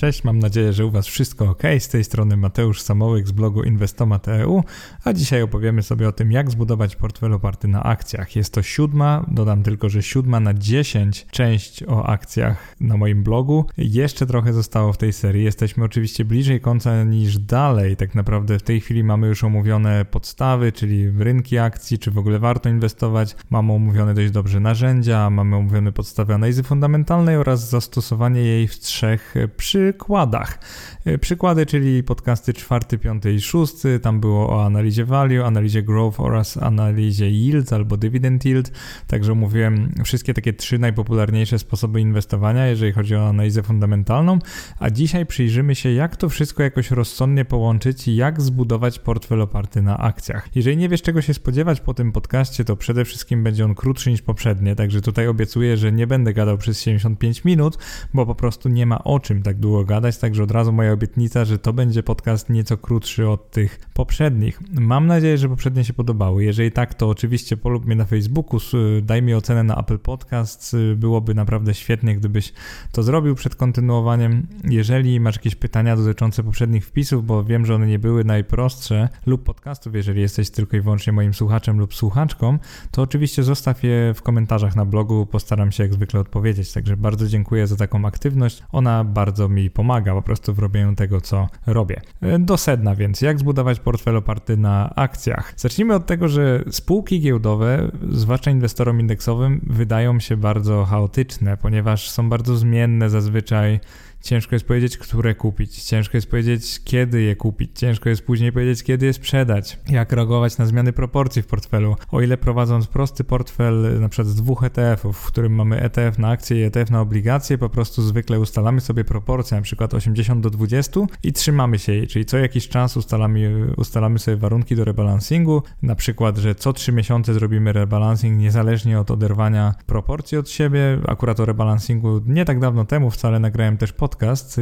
Cześć, mam nadzieję, że u Was wszystko ok. Z tej strony Mateusz Samołyk z blogu Inwestomat.eu, a dzisiaj opowiemy sobie o tym, jak zbudować portfel oparty na akcjach. Jest to siódma, dodam tylko, że siódma na dziesięć część o akcjach na moim blogu. Jeszcze trochę zostało w tej serii. Jesteśmy oczywiście bliżej końca niż dalej. Tak naprawdę w tej chwili mamy już omówione podstawy, czyli rynki akcji, czy w ogóle warto inwestować. Mamy omówione dość dobrze narzędzia, mamy omówione podstawy analizy fundamentalnej oraz zastosowanie jej w trzech przy przykładach. E, przykłady, czyli podcasty czwarty, piąty i szósty, tam było o analizie value, analizie growth oraz analizie yield albo dividend yield, także mówiłem wszystkie takie trzy najpopularniejsze sposoby inwestowania, jeżeli chodzi o analizę fundamentalną, a dzisiaj przyjrzymy się, jak to wszystko jakoś rozsądnie połączyć i jak zbudować portfel oparty na akcjach. Jeżeli nie wiesz, czego się spodziewać po tym podcaście, to przede wszystkim będzie on krótszy niż poprzednie, także tutaj obiecuję, że nie będę gadał przez 75 minut, bo po prostu nie ma o czym tak długo gadać, także od razu moja obietnica, że to będzie podcast nieco krótszy od tych poprzednich. Mam nadzieję, że poprzednie się podobały. Jeżeli tak, to oczywiście polub mnie na Facebooku, daj mi ocenę na Apple Podcasts. Byłoby naprawdę świetnie, gdybyś to zrobił przed kontynuowaniem. Jeżeli masz jakieś pytania dotyczące poprzednich wpisów, bo wiem, że one nie były najprostsze, lub podcastów, jeżeli jesteś tylko i wyłącznie moim słuchaczem lub słuchaczką, to oczywiście zostaw je w komentarzach na blogu. Postaram się jak zwykle odpowiedzieć. Także bardzo dziękuję za taką aktywność. Ona bardzo mi pomaga po prostu w robieniu tego, co robię. E, do sedna więc, jak zbudować portfel oparty na akcjach? Zacznijmy od tego, że spółki giełdowe, zwłaszcza inwestorom indeksowym, wydają się bardzo chaotyczne, ponieważ są bardzo zmienne zazwyczaj Ciężko jest powiedzieć, które kupić, ciężko jest powiedzieć, kiedy je kupić, ciężko jest później powiedzieć, kiedy je sprzedać, jak reagować na zmiany proporcji w portfelu. O ile prowadząc prosty portfel, na przykład z dwóch ETF-ów, w którym mamy ETF na akcje i ETF na obligacje, po prostu zwykle ustalamy sobie proporcję, na przykład 80 do 20 i trzymamy się jej, czyli co jakiś czas ustalamy, ustalamy sobie warunki do rebalansingu, na przykład, że co 3 miesiące zrobimy rebalansing niezależnie od oderwania proporcji od siebie. Akurat o rebalansingu nie tak dawno temu wcale nagrałem też pod podcast,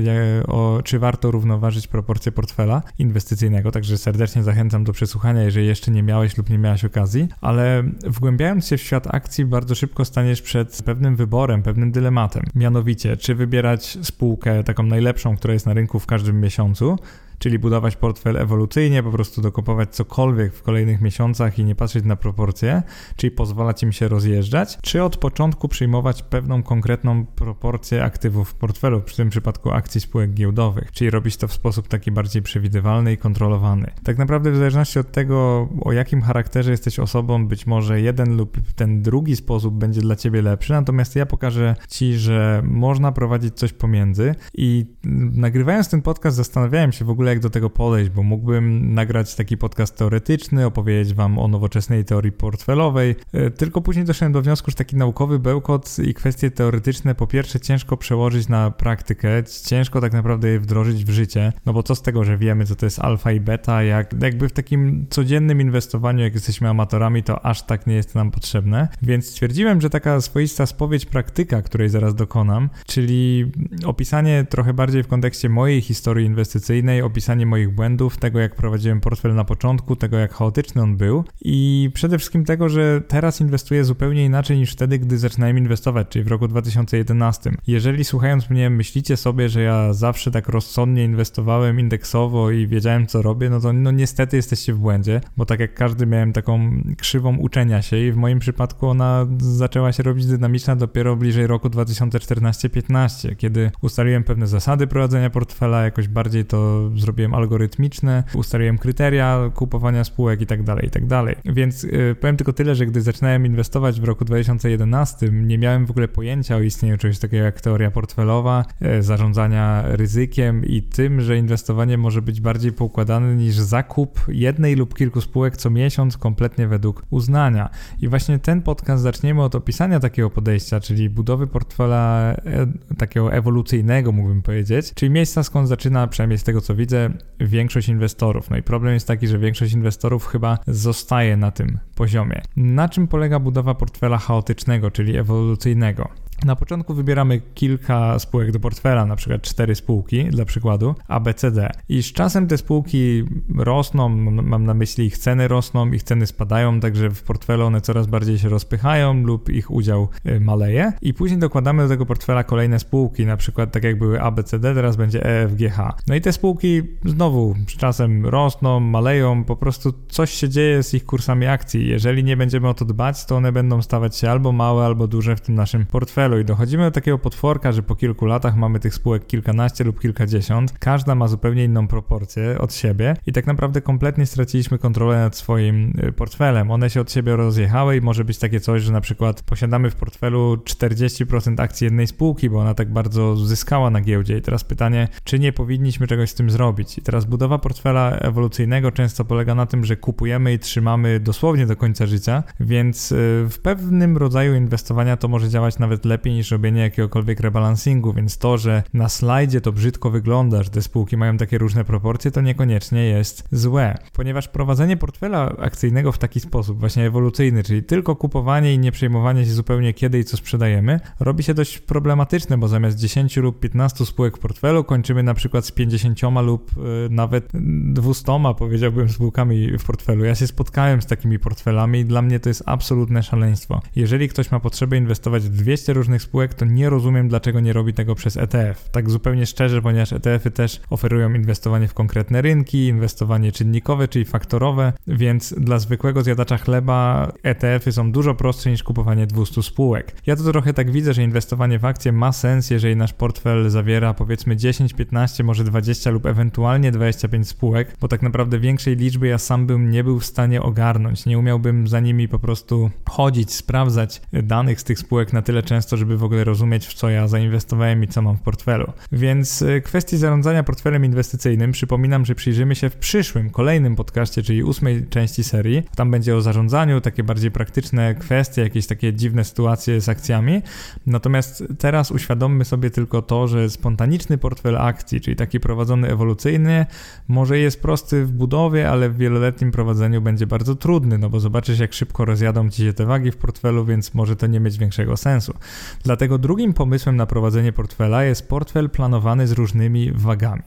o, czy warto równoważyć proporcje portfela inwestycyjnego, także serdecznie zachęcam do przesłuchania, jeżeli jeszcze nie miałeś lub nie miałaś okazji, ale wgłębiając się w świat akcji, bardzo szybko staniesz przed pewnym wyborem, pewnym dylematem. Mianowicie, czy wybierać spółkę taką najlepszą, która jest na rynku w każdym miesiącu, czyli budować portfel ewolucyjnie, po prostu dokupować cokolwiek w kolejnych miesiącach i nie patrzeć na proporcje, czyli pozwalać im się rozjeżdżać, czy od początku przyjmować pewną konkretną proporcję aktywów w portfelu, w tym przypadku akcji spółek giełdowych, czyli robić to w sposób taki bardziej przewidywalny i kontrolowany. Tak naprawdę w zależności od tego, o jakim charakterze jesteś osobą, być może jeden lub ten drugi sposób będzie dla ciebie lepszy, natomiast ja pokażę ci, że można prowadzić coś pomiędzy i nagrywając ten podcast zastanawiałem się w ogóle, ogóle jak do tego podejść, bo mógłbym nagrać taki podcast teoretyczny, opowiedzieć wam o nowoczesnej teorii portfelowej, e, tylko później doszedłem do wniosku, że taki naukowy bełkot i kwestie teoretyczne po pierwsze ciężko przełożyć na praktykę, ciężko tak naprawdę je wdrożyć w życie, no bo co z tego, że wiemy co to jest alfa i beta, jak jakby w takim codziennym inwestowaniu, jak jesteśmy amatorami, to aż tak nie jest nam potrzebne, więc stwierdziłem, że taka swoista spowiedź praktyka, której zaraz dokonam, czyli opisanie trochę bardziej w kontekście mojej historii inwestycyjnej, moich błędów, tego jak prowadziłem portfel na początku, tego jak chaotyczny on był i przede wszystkim tego, że teraz inwestuję zupełnie inaczej niż wtedy, gdy zaczynałem inwestować, czyli w roku 2011. Jeżeli słuchając mnie myślicie sobie, że ja zawsze tak rozsądnie inwestowałem indeksowo i wiedziałem co robię, no to no niestety jesteście w błędzie, bo tak jak każdy miałem taką krzywą uczenia się i w moim przypadku ona zaczęła się robić dynamiczna dopiero bliżej roku 2014-15, kiedy ustaliłem pewne zasady prowadzenia portfela, jakoś bardziej to zrobiłem algorytmiczne, ustaliłem kryteria kupowania spółek i tak dalej, i tak dalej. Więc yy, powiem tylko tyle, że gdy zaczynałem inwestować w roku 2011, nie miałem w ogóle pojęcia o istnieniu czegoś takiego jak teoria portfelowa, yy, zarządzania ryzykiem i tym, że inwestowanie może być bardziej poukładane niż zakup jednej lub kilku spółek co miesiąc kompletnie według uznania. I właśnie ten podcast zaczniemy od opisania takiego podejścia, czyli budowy portfela e, takiego ewolucyjnego, mógłbym powiedzieć, czyli miejsca skąd zaczyna, przynajmniej z tego co widzę, widzę większość inwestorów. No i problem jest taki, że większość inwestorów chyba zostaje na tym poziomie. Na czym polega budowa portfela chaotycznego, czyli ewolucyjnego? Na początku wybieramy kilka spółek do portfela, na przykład cztery spółki dla przykładu ABCD. I z czasem te spółki rosną, mam na myśli ich ceny rosną, ich ceny spadają, także w portfelu one coraz bardziej się rozpychają lub ich udział y, maleje. I później dokładamy do tego portfela kolejne spółki, na przykład tak jak były ABCD, teraz będzie EFGH. No i te spółki znowu z czasem rosną, maleją, po prostu coś się dzieje z ich kursami akcji. Jeżeli nie będziemy o to dbać, to one będą stawać się albo małe, albo duże w tym naszym portfelu. I dochodzimy do takiego potworka, że po kilku latach mamy tych spółek kilkanaście lub kilkadziesiąt. Każda ma zupełnie inną proporcję od siebie i tak naprawdę kompletnie straciliśmy kontrolę nad swoim y, portfelem. One się od siebie rozjechały i może być takie coś, że na przykład posiadamy w portfelu 40% akcji jednej spółki, bo ona tak bardzo zyskała na giełdzie. I teraz pytanie, czy nie powinniśmy czegoś z tym zrobić? I teraz budowa portfela ewolucyjnego często polega na tym, że kupujemy i trzymamy dosłownie do końca życia, więc y, w pewnym rodzaju inwestowania to może działać nawet lepiej niż robienie jakiegokolwiek rebalansingu, więc to, że na slajdzie to brzydko wygląda, że te spółki mają takie różne proporcje, to niekoniecznie jest złe, ponieważ prowadzenie portfela akcyjnego w taki sposób, właśnie ewolucyjny, czyli tylko kupowanie i nie przejmowanie się zupełnie kiedy i co sprzedajemy, robi się dość problematyczne, bo zamiast 10 lub 15 spółek w portfelu kończymy na przykład z 50 lub y, nawet 200, powiedziałbym, spółkami w portfelu. Ja się spotkałem z takimi portfelami i dla mnie to jest absolutne szaleństwo. Jeżeli ktoś ma potrzebę inwestować w 200 różnych spółek, to nie rozumiem, dlaczego nie robi tego przez ETF. Tak zupełnie szczerze, ponieważ ETF-y też oferują inwestowanie w konkretne rynki, inwestowanie czynnikowe, czyli faktorowe, więc dla zwykłego zjadacza chleba ETF-y są dużo prostsze niż kupowanie 200 spółek. Ja to trochę tak widzę, że inwestowanie w akcje ma sens, jeżeli nasz portfel zawiera powiedzmy 10, 15, może 20 lub ewentualnie 25 spółek, bo tak naprawdę większej liczby ja sam bym nie był w stanie ogarnąć. Nie umiałbym za nimi po prostu chodzić, sprawdzać danych z tych spółek na tyle często, żeby w ogóle rozumieć, w co ja zainwestowałem i co mam w portfelu. Więc y, kwestii zarządzania portfelem inwestycyjnym przypominam, że przyjrzymy się w przyszłym, kolejnym podcaście, czyli ósmej części serii. Tam będzie o zarządzaniu, takie bardziej praktyczne kwestie, jakieś takie dziwne sytuacje z akcjami. Natomiast teraz uświadommy sobie tylko to, że spontaniczny portfel akcji, czyli taki prowadzony ewolucyjnie, może jest prosty w budowie, ale w wieloletnim prowadzeniu będzie bardzo trudny, no bo zobaczysz, jak szybko rozjadą ci się te wagi w portfelu, więc może to nie mieć większego sensu. Dlatego drugim pomysłem na prowadzenie portfela jest portfel planowany z różnymi wagami.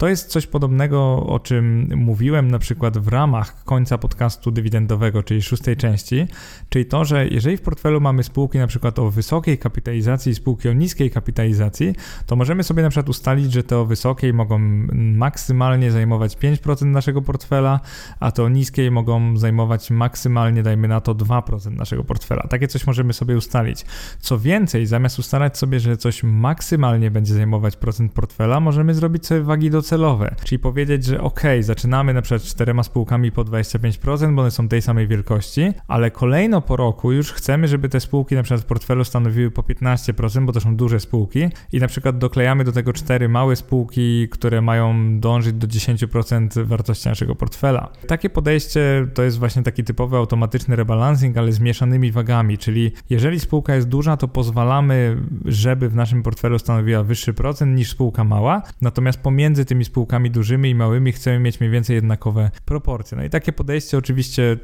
To jest coś podobnego, o czym mówiłem na przykład w ramach końca podcastu dywidendowego, czyli szóstej części, czyli to, że jeżeli w portfelu mamy spółki na przykład o wysokiej kapitalizacji i spółki o niskiej kapitalizacji, to możemy sobie na przykład ustalić, że te o wysokiej mogą maksymalnie zajmować 5% naszego portfela, a te o niskiej mogą zajmować maksymalnie, dajmy na to, 2% naszego portfela. Takie coś możemy sobie ustalić. Co więcej, zamiast ustalać sobie, że coś maksymalnie będzie zajmować procent portfela, możemy zrobić sobie wagi do czyli powiedzieć, że ok, zaczynamy na przykład czterema spółkami po 25%, bo one są tej samej wielkości, ale kolejno po roku już chcemy, żeby te spółki na przykład w portfelu stanowiły po 15%, bo to są duże spółki. I na przykład doklejamy do tego cztery małe spółki, które mają dążyć do 10% wartości naszego portfela. Takie podejście to jest właśnie taki typowy automatyczny rebalancing, ale z mieszanymi wagami, czyli jeżeli spółka jest duża, to pozwalamy, żeby w naszym portfelu stanowiła wyższy procent niż spółka mała, natomiast pomiędzy tymi spółkami dużymi i małymi chcemy mieć mniej więcej jednakowe proporcje. No i takie podejście oczywiście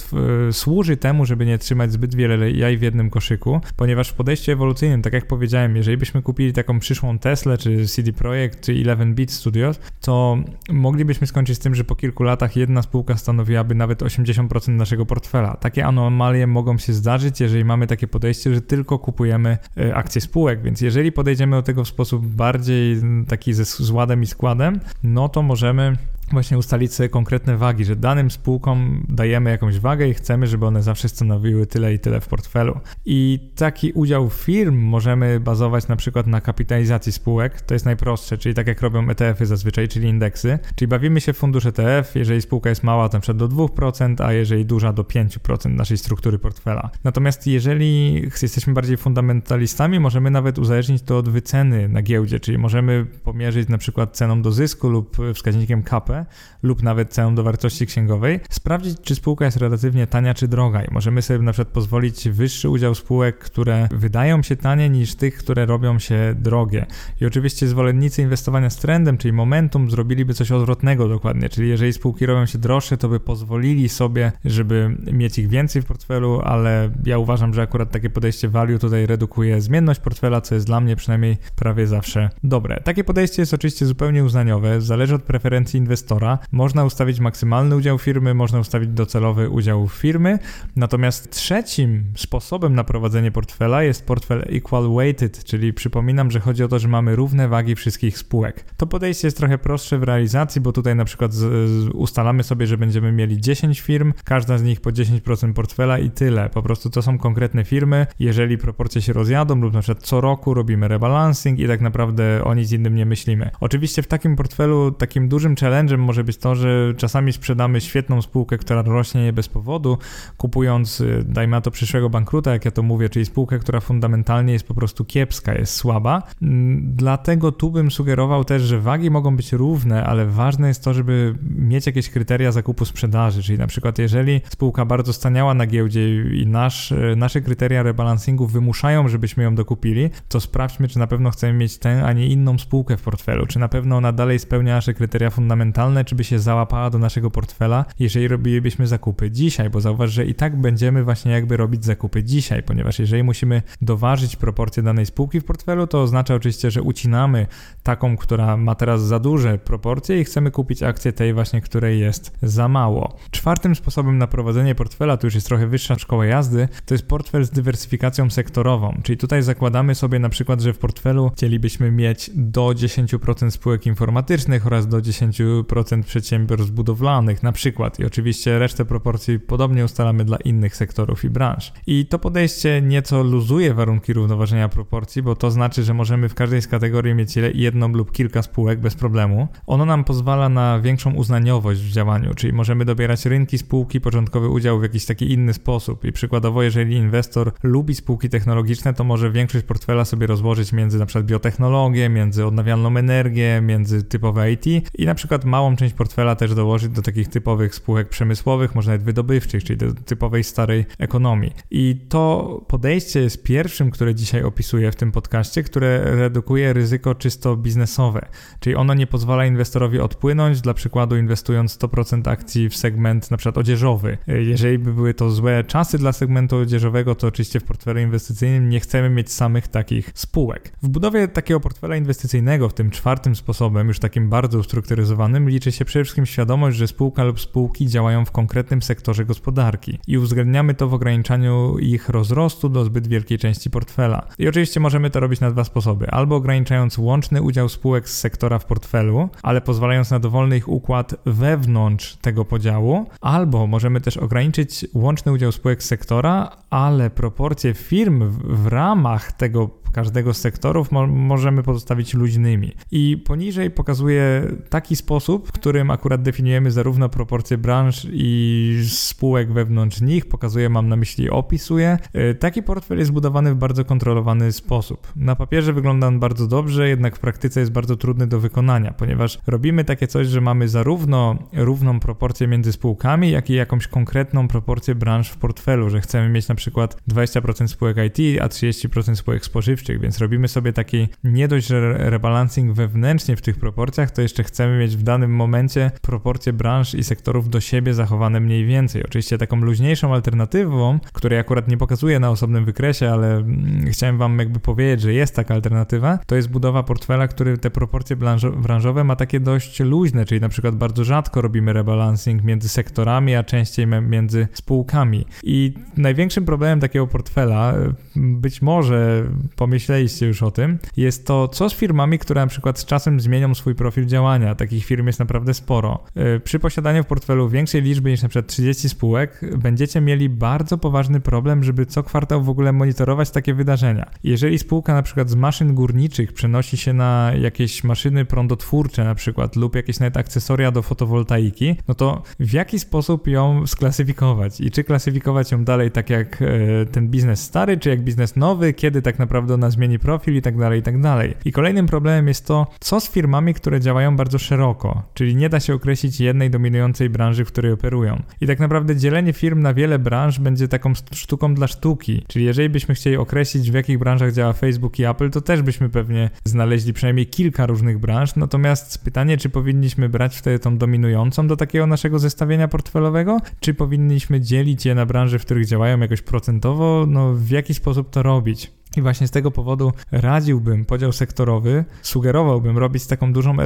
e, służy temu, żeby nie trzymać zbyt wiele jaj w jednym koszyku, ponieważ w podejściu ewolucyjnym, tak jak powiedziałem, jeżeli byśmy kupili taką przyszłą Tesla, czy CD Projekt, czy 11-bit Studios, to moglibyśmy skończyć z tym, że po kilku latach jedna spółka stanowiłaby nawet 80% naszego portfela. Takie anomalie mogą się zdarzyć, jeżeli mamy takie podejście, że tylko kupujemy e, akcje spółek, więc jeżeli podejdziemy do tego w sposób bardziej taki ze, z ładem i składem, no to możemy właśnie ustalić sobie konkretne wagi, że danym spółkom dajemy jakąś wagę i chcemy, żeby one zawsze stanowiły tyle i tyle w portfelu. I taki udział firm możemy bazować na przykład na kapitalizacji spółek, to jest najprostsze, czyli tak jak robią ETF-y zazwyczaj, czyli indeksy, czyli bawimy się w fundusz ETF, jeżeli spółka jest mała, to przykład do 2%, a jeżeli duża, do 5% naszej struktury portfela. Natomiast jeżeli jesteśmy bardziej fundamentalistami, możemy nawet uzależnić to od wyceny na giełdzie, czyli możemy pomierzyć na przykład ceną do zysku lub wskaźnikiem KP grupę lub nawet całą do wartości księgowej, sprawdzić, czy spółka jest relatywnie tania czy droga i możemy sobie na przykład pozwolić wyższy udział spółek, które wydają się tanie niż tych, które robią się drogie. I oczywiście zwolennicy inwestowania z trendem, czyli momentum, zrobiliby coś odwrotnego dokładnie, czyli jeżeli spółki robią się droższe, to by pozwolili sobie, żeby mieć ich więcej w portfelu, ale ja uważam, że akurat takie podejście value tutaj redukuje zmienność portfela, co jest dla mnie przynajmniej prawie zawsze dobre. Takie podejście jest oczywiście zupełnie uznaniowe, zależy od preferencji inwestora. Można ustawić maksymalny udział firmy, można ustawić docelowy udział firmy. Natomiast trzecim sposobem na prowadzenie portfela jest portfel equal weighted, czyli przypominam, że chodzi o to, że mamy równe wagi wszystkich spółek. To podejście jest trochę prostsze w realizacji, bo tutaj na przykład z, z ustalamy sobie, że będziemy mieli 10 firm, każda z nich po 10% portfela i tyle. Po prostu to są konkretne firmy. Jeżeli proporcje się rozjadą lub na przykład co roku robimy rebalancing i tak naprawdę o nic innym nie myślimy. Oczywiście w takim portfelu takim dużym może być to, że czasami sprzedamy świetną spółkę, która rośnie nie bez powodu, kupując, y, dajmy na to przyszłego bankruta, jak ja to mówię, czyli spółkę, która fundamentalnie jest po prostu kiepska, jest słaba. Mm, dlatego tu bym sugerował też, że wagi mogą być równe, ale ważne jest to, żeby mieć jakieś kryteria zakupu sprzedaży, czyli na przykład jeżeli spółka bardzo staniała na giełdzie i nasz, y, nasze kryteria rebalansingu wymuszają, żebyśmy ją dokupili, to sprawdźmy, czy na pewno chcemy mieć tę, a nie inną spółkę w portfelu, czy na pewno ona dalej spełnia nasze kryteria fundamentalne, czy by się załapała do naszego portfela, jeżeli robilibyśmy zakupy dzisiaj, bo zauważ, że i tak będziemy właśnie jakby robić zakupy dzisiaj, ponieważ jeżeli musimy doważyć proporcje danej spółki w portfelu, to oznacza oczywiście, że ucinamy taką, która ma teraz za duże proporcje i chcemy kupić akcję tej właśnie, której jest za mało. Czwartym sposobem na prowadzenie portfela, tu już jest trochę wyższa szkoła jazdy, to jest portfel z dywersyfikacją sektorową, czyli tutaj zakładamy sobie na przykład, że w portfelu chcielibyśmy mieć do 10% spółek informatycznych oraz do 10% przedsiębiorstw budowlanych na przykład i oczywiście resztę proporcji podobnie ustalamy dla innych sektorów i branż. I to podejście nieco luzuje warunki równoważenia proporcji, bo to znaczy, że możemy w każdej z kategorii mieć jedną lub kilka spółek bez problemu. Ono nam pozwala na większą uznaniowość w działaniu, czyli możemy dobierać rynki spółki, początkowy udział w jakiś taki inny sposób i przykładowo, jeżeli inwestor lubi spółki technologiczne, to może większość portfela sobie rozłożyć między na przykład biotechnologię, między odnawialną energię, między typowe IT i na przykład małą część portfela też dołożyć do takich typowych spółek przemysłowych, może nawet wydobywczych, czyli do typowej starej ekonomii. I to podejście jest pierwszym, które dzisiaj opisuję w tym podcaście, które redukuje ryzyko czysto biznesowe, czyli ono nie pozwala inwestorowi odpłynąć, dla przykładu inwestując 100% akcji w segment na przykład odzieżowy. Jeżeli by były to złe czasy dla segmentu odzieżowego, to oczywiście w portfelu inwestycyjnym nie chcemy mieć samych takich spółek. W budowie takiego portfela inwestycyjnego, w tym czwartym sposobem, już takim bardzo ustrukturyzowanym, liczy się przede wszystkim świadomość, że spółka lub spółki działają w konkretnym sektorze gospodarki i uwzględniamy to w ograniczaniu ich rozrostu do zbyt wielkiej części portfela. I oczywiście możemy to robić na dwa sposoby: albo ograniczając łączny udział spółek z sektora w portfelu, ale pozwalając na dowolny ich układ wewnątrz tego podziału, albo możemy też ograniczyć łączny udział spółek z sektora, ale proporcje firm w, ramach tego każdego z sektorów mo możemy pozostawić luźnymi. I poniżej pokazuję taki sposób, w którym akurat definiujemy zarówno proporcje branż i spółek wewnątrz nich, pokazuję, mam na myśli, opisuję. E, taki portfel jest zbudowany w bardzo kontrolowany sposób. Na papierze wygląda on bardzo dobrze, jednak w praktyce jest bardzo trudny do wykonania, ponieważ robimy takie coś, że mamy zarówno równą proporcję między spółkami, jak i jakąś konkretną proporcję branż w portfelu, że chcemy mieć na przykład 20% spółek IT, a 30% spółek spożywczych więc robimy sobie taki nie dość, że rebalancing wewnętrznie w tych proporcjach, to jeszcze chcemy mieć w danym momencie proporcje branż i sektorów do siebie zachowane mniej więcej. Oczywiście taką luźniejszą alternatywą, której akurat nie pokazuję na osobnym wykresie, ale mm, chciałem wam jakby powiedzieć, że jest taka alternatywa, to jest budowa portfela, który te proporcje branżowe ma takie dość luźne, czyli na przykład bardzo rzadko robimy rebalancing między sektorami, a częściej między spółkami. I największym problemem takiego portfela, być może pomyśleć myśleliście już o tym, jest to, co z firmami, które na przykład z czasem zmienią swój profil działania. Takich firm jest naprawdę sporo. E, przy posiadaniu w portfelu większej liczby niż przykład 30 spółek, będziecie mieli bardzo poważny problem, żeby co kwartał w ogóle monitorować takie wydarzenia. Jeżeli spółka przykład z maszyn górniczych przenosi się na jakieś maszyny prądotwórcze przykład lub jakieś nawet akcesoria do fotowoltaiki, no to w jaki sposób ją sklasyfikować i czy klasyfikować ją dalej tak jak e, ten biznes stary, czy jak biznes nowy, kiedy tak naprawdę ona zmieni profil i tak dalej, i tak dalej. I kolejnym problemem jest to, co z firmami, które działają bardzo szeroko, czyli nie da się określić jednej dominującej branży, w której operują. I tak naprawdę dzielenie firm na wiele branż będzie taką sztuką dla sztuki, czyli jeżeli byśmy chcieli określić, w jakich branżach działa Facebook i Apple, to też byśmy pewnie znaleźli przynajmniej kilka różnych branż, natomiast pytanie, czy powinniśmy brać wtedy tą dominującą do takiego naszego zestawienia portfelowego, czy powinniśmy dzielić je na branże, w których działają jakoś procentowo, no w jaki sposób to robić. I właśnie z tego powodu radziłbym podział sektorowy, sugerowałbym robić taką dużą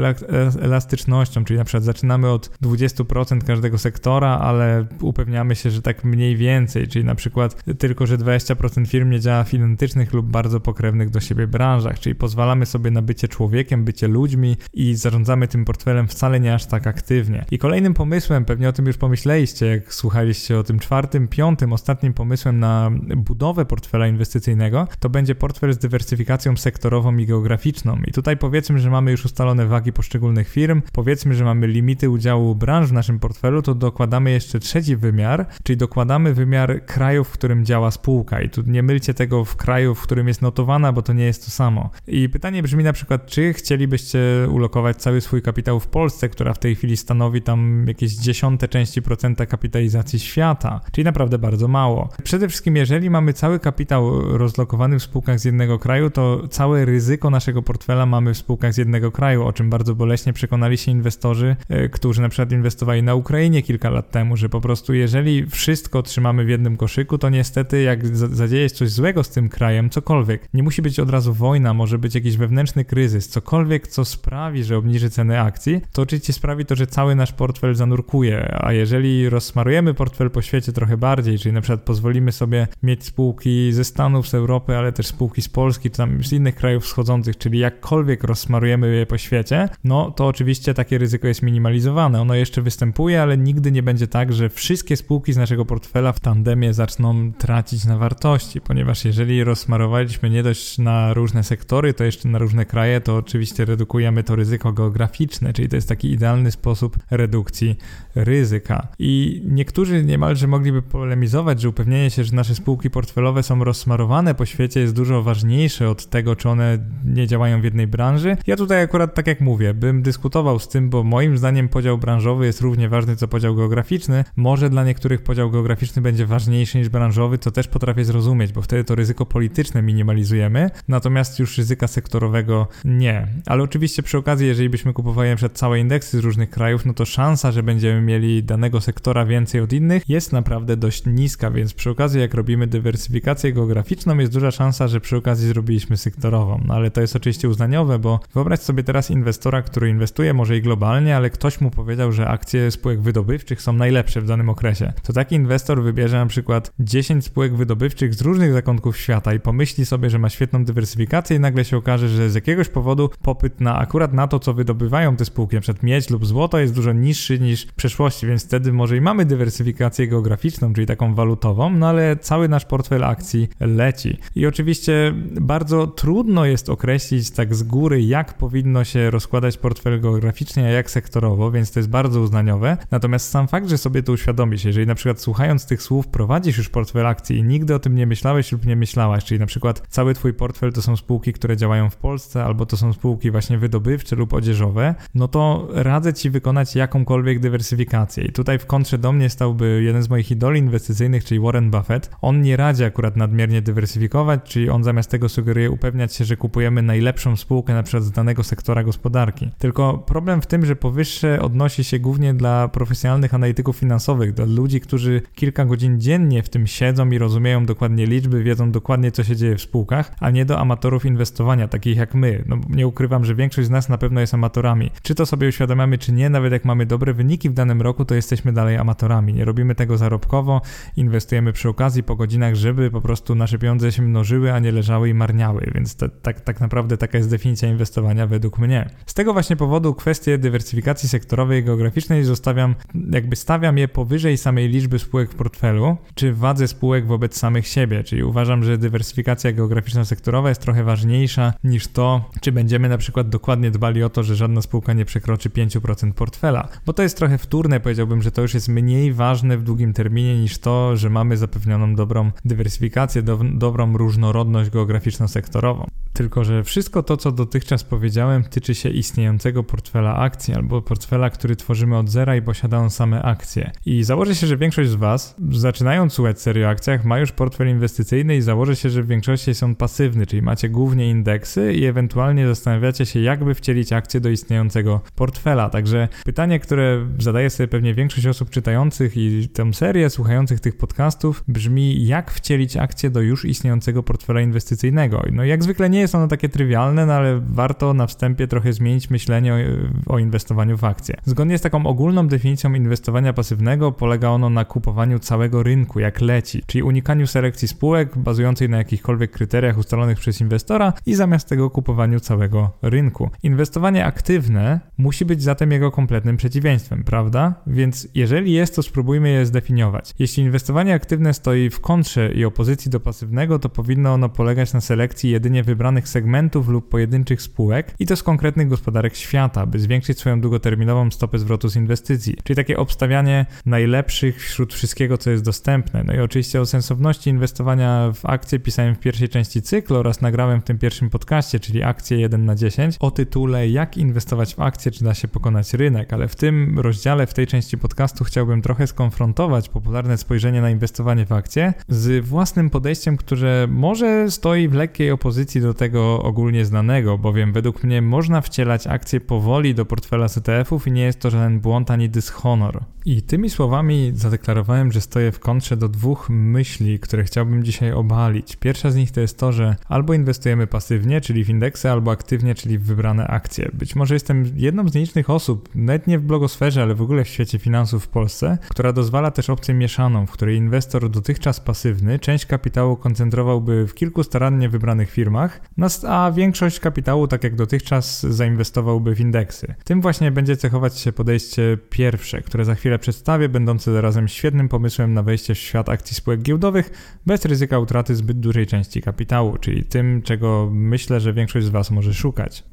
elastycznością, czyli na przykład zaczynamy od 20% każdego sektora, ale upewniamy się, że tak mniej więcej, czyli na przykład tylko, że 20% firm nie działa w identycznych lub bardzo pokrewnych do siebie branżach, czyli pozwalamy sobie na bycie człowiekiem, bycie ludźmi i zarządzamy tym portfelem wcale nie aż tak aktywnie. I kolejnym pomysłem, pewnie o tym już pomyśleliście, jak słuchaliście o tym czwartym, piątym, ostatnim pomysłem na budowę portfela inwestycyjnego, to będzie portfel z dywersyfikacją sektorową i geograficzną. I tutaj powiedzmy, że mamy już ustalone wagi poszczególnych firm, powiedzmy, że mamy limity udziału branż w naszym portfelu, to dokładamy jeszcze trzeci wymiar, czyli dokładamy wymiar kraju, w którym działa spółka. I tu nie mylcie tego w kraju, w którym jest notowana, bo to nie jest to samo. I pytanie brzmi na przykład, czy chcielibyście ulokować cały swój kapitał w Polsce, która w tej chwili stanowi tam jakieś dziesiąte części procenta kapitalizacji świata, czyli naprawdę bardzo mało. Przede wszystkim, jeżeli mamy cały kapitał rozlokowany w spółkach z jednego kraju, to całe ryzyko naszego portfela mamy w spółkach z jednego kraju, o czym bardzo boleśnie przekonali się inwestorzy, e, którzy na przykład inwestowali na Ukrainie kilka lat temu, że po prostu jeżeli wszystko trzymamy w jednym koszyku, to niestety jak zadzieje się coś złego z tym krajem, cokolwiek, nie musi być od razu wojna, może być jakiś wewnętrzny kryzys, cokolwiek, co sprawi, że obniży ceny akcji, to oczywiście sprawi to, że cały nasz portfel zanurkuje, a jeżeli rozsmarujemy portfel po świecie trochę bardziej, czyli na przykład pozwolimy sobie mieć spółki ze Stanów, z Europy, ale też spółki z Polski, czy tam z innych krajów wschodzących, czyli jakkolwiek rozsmarujemy je po świecie, no to oczywiście takie ryzyko jest minimalizowane. Ono jeszcze występuje, ale nigdy nie będzie tak, że wszystkie spółki z naszego portfela w tandemie zaczną tracić na wartości, ponieważ jeżeli rozsmarowaliśmy nie dość na różne sektory, to jeszcze na różne kraje, to oczywiście redukujemy to ryzyko geograficzne, czyli to jest taki idealny sposób redukcji ryzyka. I niektórzy niemalże mogliby polemizować, że upewnienie się, że nasze spółki portfelowe są rozsmarowane po świecie jest dużo ważniejsze od tego, czy one nie działają w jednej branży. Ja tutaj akurat, tak jak mówię, bym dyskutował z tym, bo moim zdaniem podział branżowy jest równie ważny co podział geograficzny. Może dla niektórych podział geograficzny będzie ważniejszy niż branżowy, co też potrafię zrozumieć, bo wtedy to ryzyko polityczne minimalizujemy, natomiast już ryzyka sektorowego nie. Ale oczywiście przy okazji, jeżeli byśmy kupowali przykład całe indeksy z różnych krajów, no to szansa, że będziemy mieli danego sektora więcej od innych jest naprawdę dość niska, więc przy okazji jak robimy dywersyfikację geograficzną jest duża szansa, że przy okazji zrobiliśmy sektorową. No ale to jest oczywiście uznaniowe, bo wyobraź sobie teraz inwestora, który inwestuje może i globalnie, ale ktoś mu powiedział, że akcje spółek wydobywczych są najlepsze w danym okresie. To taki inwestor wybierze na przykład 10 spółek wydobywczych z różnych zakątków świata i pomyśli sobie, że ma świetną dywersyfikację i nagle się okaże, że z jakiegoś powodu popyt na akurat na to, co wydobywają te spółki, np. miedź lub złoto jest dużo niższy niż w przeszłości, więc wtedy może i mamy dywersyfikację geograficzną, czyli taką walutową, no ale cały nasz portfel akcji leci. I oczywiście bardzo trudno jest określić tak z góry, jak powinno się rozkładać portfel geograficznie, a jak sektorowo, więc to jest bardzo uznaniowe. Natomiast sam fakt, że sobie to uświadomisz, jeżeli na przykład słuchając tych słów prowadzisz już portfel akcji i nigdy o tym nie myślałeś lub nie myślałaś, czyli na przykład cały twój portfel to są spółki, które działają w Polsce, albo to są spółki właśnie wydobywcze lub odzieżowe, no to radzę ci wykonać jakąkolwiek dywersyfikację. I tutaj w kontrze do mnie stałby jeden z moich idoli inwestycyjnych, czyli Warren Buffett. On nie radzi akurat nadmiernie dywersyfikować, czyli on zamiast tego sugeruje upewniać się, że kupujemy najlepszą spółkę na przykład z danego sektora gospodarki. Tylko problem w tym, że powyższe odnosi się głównie dla profesjonalnych analityków finansowych, dla ludzi, którzy kilka godzin dziennie w tym siedzą i rozumieją dokładnie liczby, wiedzą dokładnie co się dzieje w spółkach, a nie do amatorów inwestowania, takich jak my. No nie ukrywam, że większość z nas na pewno jest amatorami. Czy to sobie uświadamiamy, czy nie, nawet jak mamy dobre wyniki w danym roku, to jesteśmy dalej amatorami. Nie robimy tego zarobkowo, inwestujemy przy okazji po godzinach, żeby po prostu nasze pieniądze się mnożyły, a nie leżały i marniały, więc to, tak, tak naprawdę taka jest definicja inwestowania według mnie. Z tego właśnie powodu kwestie dywersyfikacji sektorowej i geograficznej zostawiam, jakby stawiam je powyżej samej liczby spółek w portfelu, czy wadze spółek wobec samych siebie, czyli uważam, że dywersyfikacja geograficzno-sektorowa jest trochę ważniejsza niż to, czy będziemy na przykład dokładnie dbali o to, że żadna spółka nie przekroczy 5% portfela, bo to jest trochę wtórne, powiedziałbym, że to już jest mniej ważne w długim terminie niż to, że mamy zapewnioną dobrą dywersyfikację, do, dobrą różnorodność różnorodność geograficzno-sektorową. Tylko, że wszystko to, co dotychczas powiedziałem, tyczy się istniejącego portfela akcji albo portfela, który tworzymy od zera i posiada on same akcje. I założę się, że większość z Was, zaczynając słuchać serii o akcjach, ma już portfel inwestycyjny i założę się, że w większości są pasywny, czyli macie głównie indeksy i ewentualnie zastanawiacie się, jakby wcielić akcje do istniejącego portfela. Także pytanie, które zadaje sobie pewnie większość osób czytających i tę serię, słuchających tych podcastów, brzmi, jak wcielić akcje do już istniejącego portfela inwestycyjnego. No jak zwykle nie jest ono takie trywialne, no ale warto na wstępie trochę zmienić myślenie o, o inwestowaniu w akcje. Zgodnie z taką ogólną definicją inwestowania pasywnego polega ono na kupowaniu całego rynku, jak leci, czyli unikaniu selekcji spółek bazującej na jakichkolwiek kryteriach ustalonych przez inwestora i zamiast tego kupowaniu całego rynku. Inwestowanie aktywne musi być zatem jego kompletnym przeciwieństwem, prawda? Więc jeżeli jest, to spróbujmy je zdefiniować. Jeśli inwestowanie aktywne stoi w kontrze i opozycji do pasywnego, to powinno ono polegać na selekcji jedynie wybranych segmentów lub pojedynczych spółek i to z konkretnych gospodarek świata, by zwiększyć swoją długoterminową stopę zwrotu z inwestycji. Czyli takie obstawianie najlepszych wśród wszystkiego, co jest dostępne. No i oczywiście o sensowności inwestowania w akcje pisałem w pierwszej części cyklu oraz nagrałem w tym pierwszym podcaście, czyli akcje 1 na 10, o tytule Jak inwestować w akcje, czy da się pokonać rynek, ale w tym rozdziale, w tej części podcastu chciałbym trochę skonfrontować popularne spojrzenie na inwestowanie w akcje z własnym podejściem, które może stoi w lekkiej opozycji do tego ogólnie znanego, bowiem według mnie można wcielać akcje powoli do portfela CTF-ów i nie jest to żaden błąd ani dyshonor. I tymi słowami zadeklarowałem, że stoję w kontrze do dwóch myśli, które chciałbym dzisiaj obalić. Pierwsza z nich to jest to, że albo inwestujemy pasywnie, czyli w indeksy, albo aktywnie, czyli w wybrane akcje. Być może jestem jedną z nielicznych osób, nawet nie w blogosferze, ale w ogóle w świecie finansów w Polsce, która dozwala też opcję mieszaną, w której inwestor dotychczas pasywny część kapitału koncentrowałby w kilku starannie wybranych firmach, a większość kapitału, tak jak dotychczas, zainwestowałby w indeksy. Tym właśnie będzie cechować się podejście pierwsze, które za chwilę przedstawię, będące zarazem świetnym pomysłem na wejście w świat akcji spółek giełdowych bez ryzyka utraty zbyt dużej części kapitału, czyli tym, czego myślę, że większość z Was może szukać.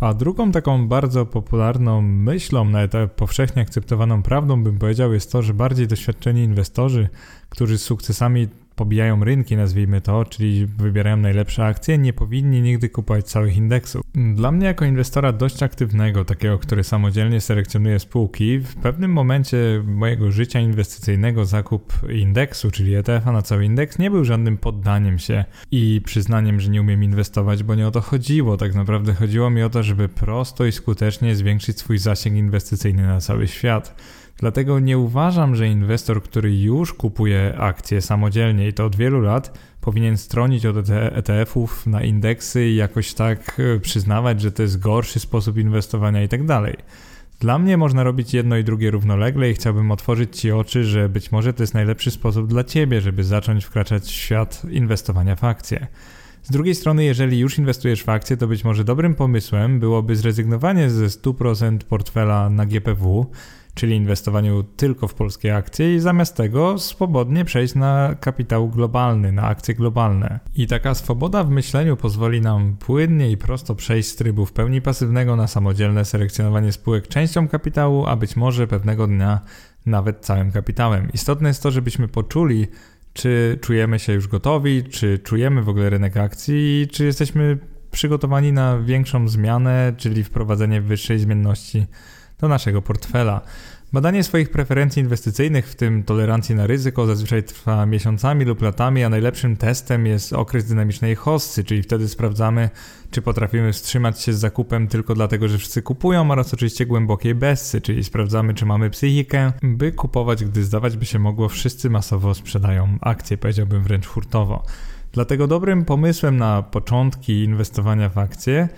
A drugą taką bardzo popularną myślą, nawet powszechnie akceptowaną prawdą, bym powiedział, jest to, że bardziej doświadczeni inwestorzy, którzy z sukcesami pobijają rynki, nazwijmy to, czyli wybierają najlepsze akcje, nie powinni nigdy kupować całych indeksów. Dla mnie jako inwestora dość aktywnego, takiego, który samodzielnie selekcjonuje spółki, w pewnym momencie mojego życia inwestycyjnego zakup indeksu, czyli ETF-a na cały indeks nie był żadnym poddaniem się i przyznaniem, że nie umiem inwestować, bo nie o to chodziło. Tak naprawdę chodziło mi o to, żeby prosto i skutecznie zwiększyć swój zasięg inwestycyjny na cały świat. Dlatego nie uważam, że inwestor, który już kupuje akcje samodzielnie i to od wielu lat, powinien stronić od ETF-ów na indeksy i jakoś tak e, przyznawać, że to jest gorszy sposób inwestowania i tak dalej. Dla mnie można robić jedno i drugie równolegle i chciałbym otworzyć Ci oczy, że być może to jest najlepszy sposób dla Ciebie, żeby zacząć wkraczać w świat inwestowania w akcje. Z drugiej strony, jeżeli już inwestujesz w akcje, to być może dobrym pomysłem byłoby zrezygnowanie ze 100% portfela na GPW czyli inwestowaniu tylko w polskie akcje i zamiast tego swobodnie przejść na kapitał globalny, na akcje globalne. I taka swoboda w myśleniu pozwoli nam płynnie i prosto przejść z trybu w pełni pasywnego na samodzielne selekcjonowanie spółek częścią kapitału, a być może pewnego dnia nawet całym kapitałem. Istotne jest to, żebyśmy poczuli, czy czujemy się już gotowi, czy czujemy w ogóle rynek akcji czy jesteśmy przygotowani na większą zmianę, czyli wprowadzenie wyższej zmienności do naszego portfela. Badanie swoich preferencji inwestycyjnych, w tym tolerancji na ryzyko, zazwyczaj trwa miesiącami lub latami, a najlepszym testem jest okres dynamicznej hossy, czyli wtedy sprawdzamy, czy potrafimy wstrzymać się z zakupem tylko dlatego, że wszyscy kupują, oraz oczywiście głębokiej bessy, czyli sprawdzamy, czy mamy psychikę, by kupować, gdy zdawać by się mogło, wszyscy masowo sprzedają akcje, powiedziałbym wręcz hurtowo. Dlatego dobrym pomysłem na początki inwestowania w akcje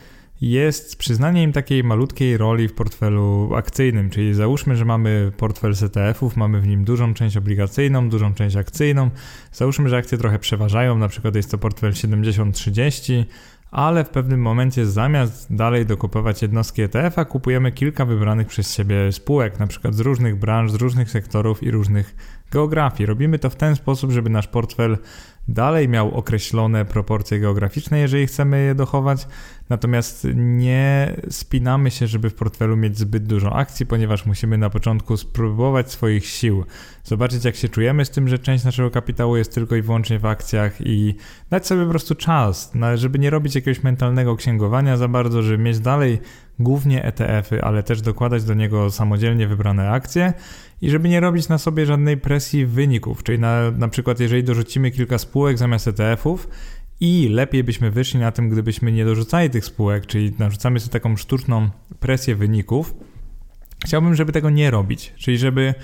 jest przyznanie im takiej malutkiej roli w portfelu akcyjnym, czyli załóżmy, że mamy portfel CTF-ów, mamy w nim dużą część obligacyjną, dużą część akcyjną. Załóżmy, że akcje trochę przeważają, na przykład jest to portfel 70-30, ale w pewnym momencie zamiast dalej dokupować jednostki ETF-a, kupujemy kilka wybranych przez siebie spółek, na przykład z różnych branż, z różnych sektorów i różnych geografii. Robimy to w ten sposób, żeby nasz portfel dalej miał określone proporcje geograficzne, jeżeli chcemy je dochować, Natomiast nie spinamy się, żeby w portfelu mieć zbyt dużo akcji, ponieważ musimy na początku spróbować swoich sił, zobaczyć jak się czujemy z tym, że część naszego kapitału jest tylko i wyłącznie w akcjach i dać sobie po prostu czas, żeby nie robić jakiegoś mentalnego księgowania za bardzo, żeby mieć dalej głównie ETF-y, ale też dokładać do niego samodzielnie wybrane akcje i żeby nie robić na sobie żadnej presji wyników, czyli na, na przykład jeżeli dorzucimy kilka spółek zamiast ETF-ów i lepiej byśmy wyszli na tym, gdybyśmy nie dorzucali tych spółek, czyli narzucamy sobie taką sztuczną presję wyników, chciałbym, żeby tego nie robić, czyli żeby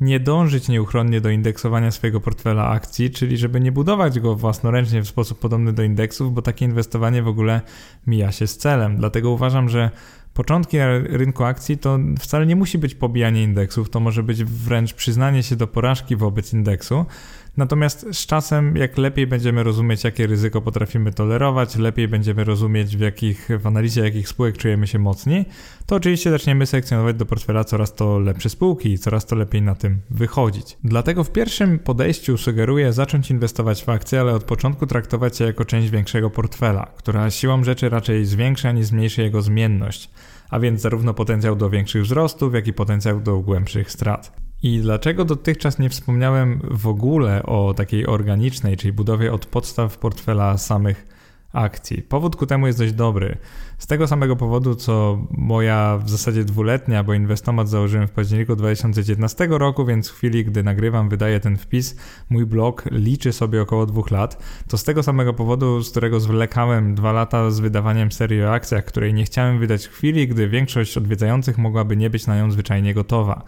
nie dążyć nieuchronnie do indeksowania swojego portfela akcji, czyli żeby nie budować go własnoręcznie w sposób podobny do indeksów, bo takie inwestowanie w ogóle mija się z celem. Dlatego uważam, że początki rynku akcji to wcale nie musi być pobijanie indeksów, to może być wręcz przyznanie się do porażki wobec indeksu, Natomiast z czasem, jak lepiej będziemy rozumieć, jakie ryzyko potrafimy tolerować, lepiej będziemy rozumieć, w, jakich, w analizie jakich spółek czujemy się mocniej, to oczywiście zaczniemy selekcjonować do portfela coraz to lepsze spółki i coraz to lepiej na tym wychodzić. Dlatego w pierwszym podejściu sugeruję zacząć inwestować w akcje, ale od początku traktować je jako część większego portfela, która siłą rzeczy raczej zwiększa niż zmniejszy jego zmienność a więc zarówno potencjał do większych wzrostów, jak i potencjał do głębszych strat. I dlaczego dotychczas nie wspomniałem w ogóle o takiej organicznej, czyli budowie od podstaw portfela samych akcji? Powód ku temu jest dość dobry. Z tego samego powodu, co moja w zasadzie dwuletnia, bo inwestomat założyłem w październiku 2019 roku, więc w chwili, gdy nagrywam, wydaję ten wpis, mój blog liczy sobie około dwóch lat. To z tego samego powodu, z którego zwlekałem dwa lata z wydawaniem serii o akcjach, której nie chciałem wydać w chwili, gdy większość odwiedzających mogłaby nie być na nią zwyczajnie gotowa.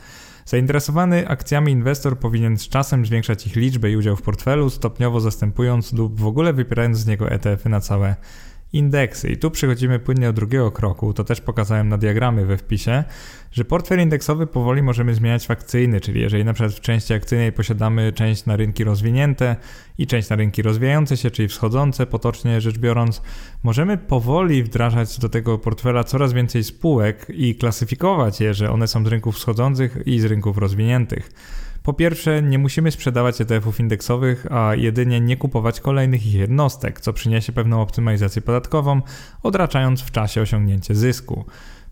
Zainteresowany akcjami inwestor powinien z czasem zwiększać ich liczbę i udział w portfelu, stopniowo zastępując lub w ogóle wypierając z niego ETF-y na całe indeksy. I tu przechodzimy płynnie do drugiego kroku, to też pokazałem na diagramy we wpisie, że portfel indeksowy powoli możemy zmieniać w akcyjny, czyli jeżeli na przykład w części akcyjnej posiadamy część na rynki rozwinięte i część na rynki rozwijające się, czyli wschodzące, potocznie rzecz biorąc, możemy powoli wdrażać do tego portfela coraz więcej spółek i klasyfikować je, że one są z rynków wschodzących i z rynków rozwiniętych. Po pierwsze, nie musimy sprzedawać ETF-ów indeksowych, a jedynie nie kupować kolejnych ich jednostek, co przyniesie pewną optymalizację podatkową, odraczając w czasie osiągnięcie zysku.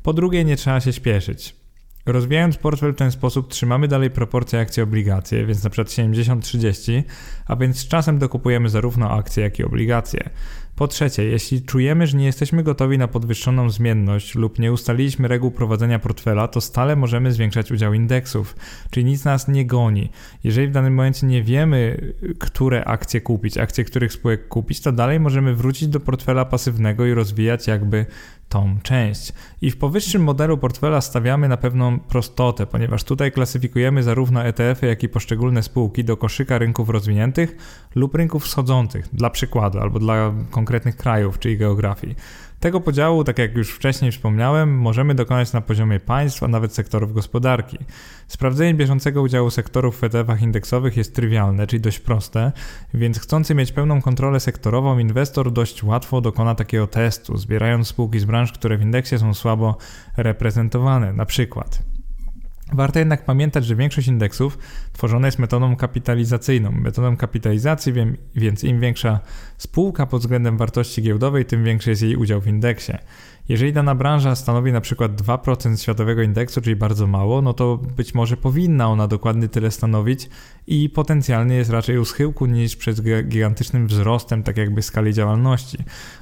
Po drugie, nie trzeba się śpieszyć. Rozwijając portfel w ten sposób trzymamy dalej proporcje akcje-obligacje, więc przykład 70-30, a więc z czasem dokupujemy zarówno akcje, jak i obligacje. Po trzecie, jeśli czujemy, że nie jesteśmy gotowi na podwyższoną zmienność lub nie ustaliliśmy reguł prowadzenia portfela, to stale możemy zwiększać udział indeksów, czyli nic nas nie goni. Jeżeli w danym momencie nie wiemy, które akcje kupić, akcje których spółek kupić, to dalej możemy wrócić do portfela pasywnego i rozwijać jakby tą część. I w powyższym modelu portfela stawiamy na pewną prostotę, ponieważ tutaj klasyfikujemy zarówno ETF-y, jak i poszczególne spółki do koszyka rynków rozwiniętych lub rynków wschodzących, dla przykładu, albo dla konkretnych krajów, czyli geografii. Tego podziału, tak jak już wcześniej wspomniałem, możemy dokonać na poziomie państw, a nawet sektorów gospodarki. Sprawdzenie bieżącego udziału sektorów w ETF-ach indeksowych jest trywialne, czyli dość proste, więc chcący mieć pełną kontrolę sektorową, inwestor dość łatwo dokona takiego testu, zbierając spółki z branż, które w indeksie są słabo reprezentowane, na przykład Warto jednak pamiętać, że większość indeksów tworzona jest metodą kapitalizacyjną. Metodą kapitalizacji, więc im większa spółka pod względem wartości giełdowej, tym większy jest jej udział w indeksie. Jeżeli dana branża stanowi na przykład 2% światowego indeksu, czyli bardzo mało, no to być może powinna ona dokładnie tyle stanowić i potencjalnie jest raczej u schyłku niż przed gigantycznym wzrostem tak jakby skali działalności.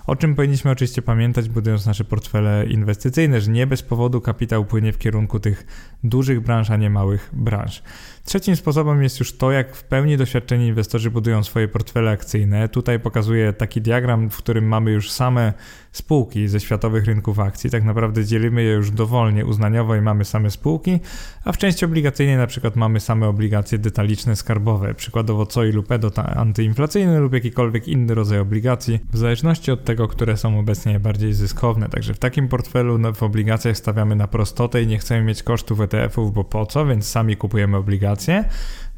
O czym powinniśmy oczywiście pamiętać, budując nasze portfele inwestycyjne, że nie bez powodu kapitał płynie w kierunku tych dużych branż, a nie małych branż. Trzecim sposobem jest już to, jak w pełni doświadczeni inwestorzy budują swoje portfele akcyjne. Tutaj pokazuję taki diagram, w którym mamy już same spółki ze światowych rynków akcji. Tak naprawdę dzielimy je już dowolnie uznaniowo i mamy same spółki, a w części obligacyjnej na przykład mamy same obligacje detaliczne skarbowe, przykładowo COI lub EDO antyinflacyjny lub jakikolwiek inny rodzaj obligacji, w zależności od tego, które są obecnie bardziej zyskowne. Także w takim portfelu no, w obligacjach stawiamy na prostotę i nie chcemy mieć kosztów ETF-ów, bo po co, więc sami kupujemy obligacje aplikację,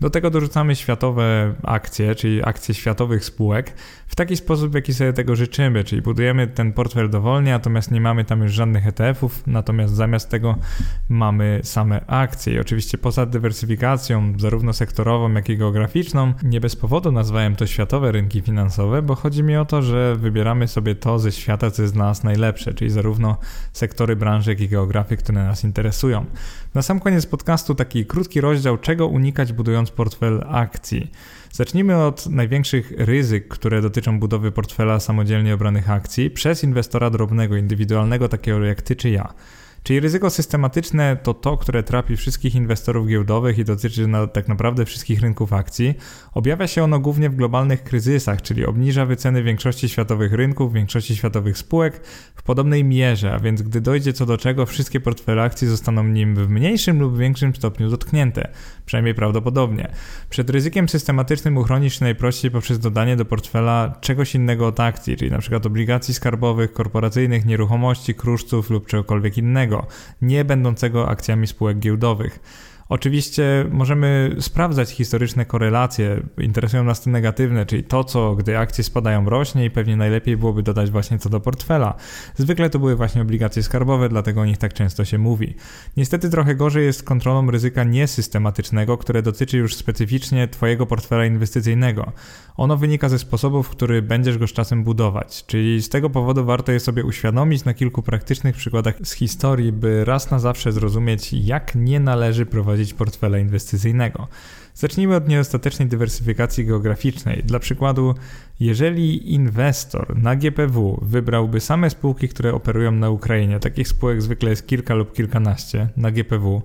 do tego dorzucamy światowe akcje, czyli akcje światowych spółek, w taki sposób, jaki sobie tego życzymy, czyli budujemy ten portfel dowolnie, natomiast nie mamy tam już żadnych ETF-ów, natomiast zamiast tego mamy same akcje. I oczywiście poza dywersyfikacją, zarówno sektorową, jak i geograficzną, nie bez powodu nazwałem to światowe rynki finansowe, bo chodzi mi o to, że wybieramy sobie to ze świata, co jest dla nas najlepsze, czyli zarówno sektory branży, jak i geografii, które nas interesują. Na sam koniec podcastu taki krótki rozdział, czego unikać budując portfel akcji. Zacznijmy od największych ryzyk, które dotyczą budowy portfela samodzielnie obranych akcji przez inwestora drobnego, indywidualnego, takiego jak ty czy ja. Czyli ryzyko systematyczne to to, które trapi wszystkich inwestorów giełdowych i dotyczy na, tak naprawdę wszystkich rynków akcji. Objawia się ono głównie w globalnych kryzysach, czyli obniża wyceny większości światowych rynków, większości światowych spółek w podobnej mierze, a więc gdy dojdzie co do czego, wszystkie portfele akcji zostaną nim w mniejszym lub większym stopniu dotknięte, przynajmniej prawdopodobnie. Przed ryzykiem systematycznym uchronisz się najprościej poprzez dodanie do portfela czegoś innego od akcji, czyli np. obligacji skarbowych, korporacyjnych, nieruchomości, kruszców lub czegokolwiek innego nie będącego akcjami spółek giełdowych. Oczywiście możemy sprawdzać historyczne korelacje, interesują nas te negatywne, czyli to, co gdy akcje spadają rośnie i pewnie najlepiej byłoby dodać właśnie co do portfela. Zwykle to były właśnie obligacje skarbowe, dlatego o nich tak często się mówi. Niestety trochę gorzej jest kontrolą ryzyka niesystematycznego, które dotyczy już specyficznie Twojego portfela inwestycyjnego. Ono wynika ze sposobów, w który będziesz go z czasem budować, czyli z tego powodu warto je sobie uświadomić na kilku praktycznych przykładach z historii, by raz na zawsze zrozumieć, jak nie należy prowadzić portfela inwestycyjnego. Zacznijmy od niedostatecznej dywersyfikacji geograficznej. Dla przykładu, jeżeli inwestor na GPW wybrałby same spółki, które operują na Ukrainie, takich spółek zwykle jest kilka lub kilkanaście na GPW,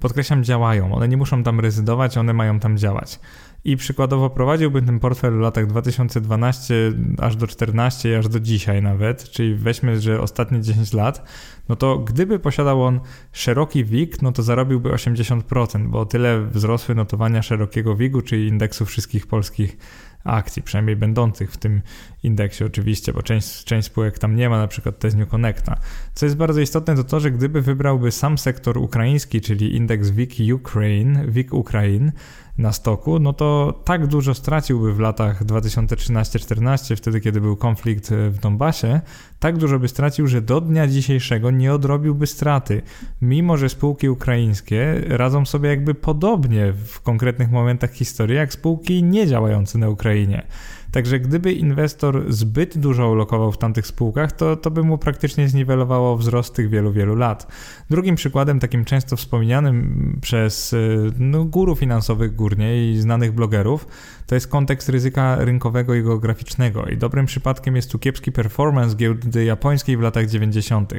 podkreślam, działają. One nie muszą tam rezydować, one mają tam działać i przykładowo prowadziłbym ten portfel w latach 2012 aż do 14, aż do dzisiaj nawet, czyli weźmy, że ostatnie 10 lat, no to gdyby posiadał on szeroki WIG, no to zarobiłby 80%, bo tyle wzrosły notowania szerokiego WIG-u, czyli indeksu wszystkich polskich akcji, przynajmniej będących w tym indeksie oczywiście, bo część, część spółek tam nie ma, na przykład Tesnio Connecta. Co jest bardzo istotne to to, że gdyby wybrałby sam sektor ukraiński, czyli indeks WIG Ukraine, WIG Ukraine, na stoku, no to tak dużo straciłby w latach 2013-14, wtedy kiedy był konflikt w Donbasie, tak dużo by stracił, że do dnia dzisiejszego nie odrobiłby straty, mimo że spółki ukraińskie radzą sobie jakby podobnie w konkretnych momentach historii, jak spółki nie działające na Ukrainie. Także gdyby inwestor zbyt dużo ulokował w tamtych spółkach, to, to by mu praktycznie zniwelowało wzrost tych wielu, wielu lat. Drugim przykładem, takim często wspominanym przez y, no, guru finansowych górnie i znanych blogerów, to jest kontekst ryzyka rynkowego i geograficznego. I dobrym przypadkiem jest tu kiepski performance giełdy japońskiej w latach 90.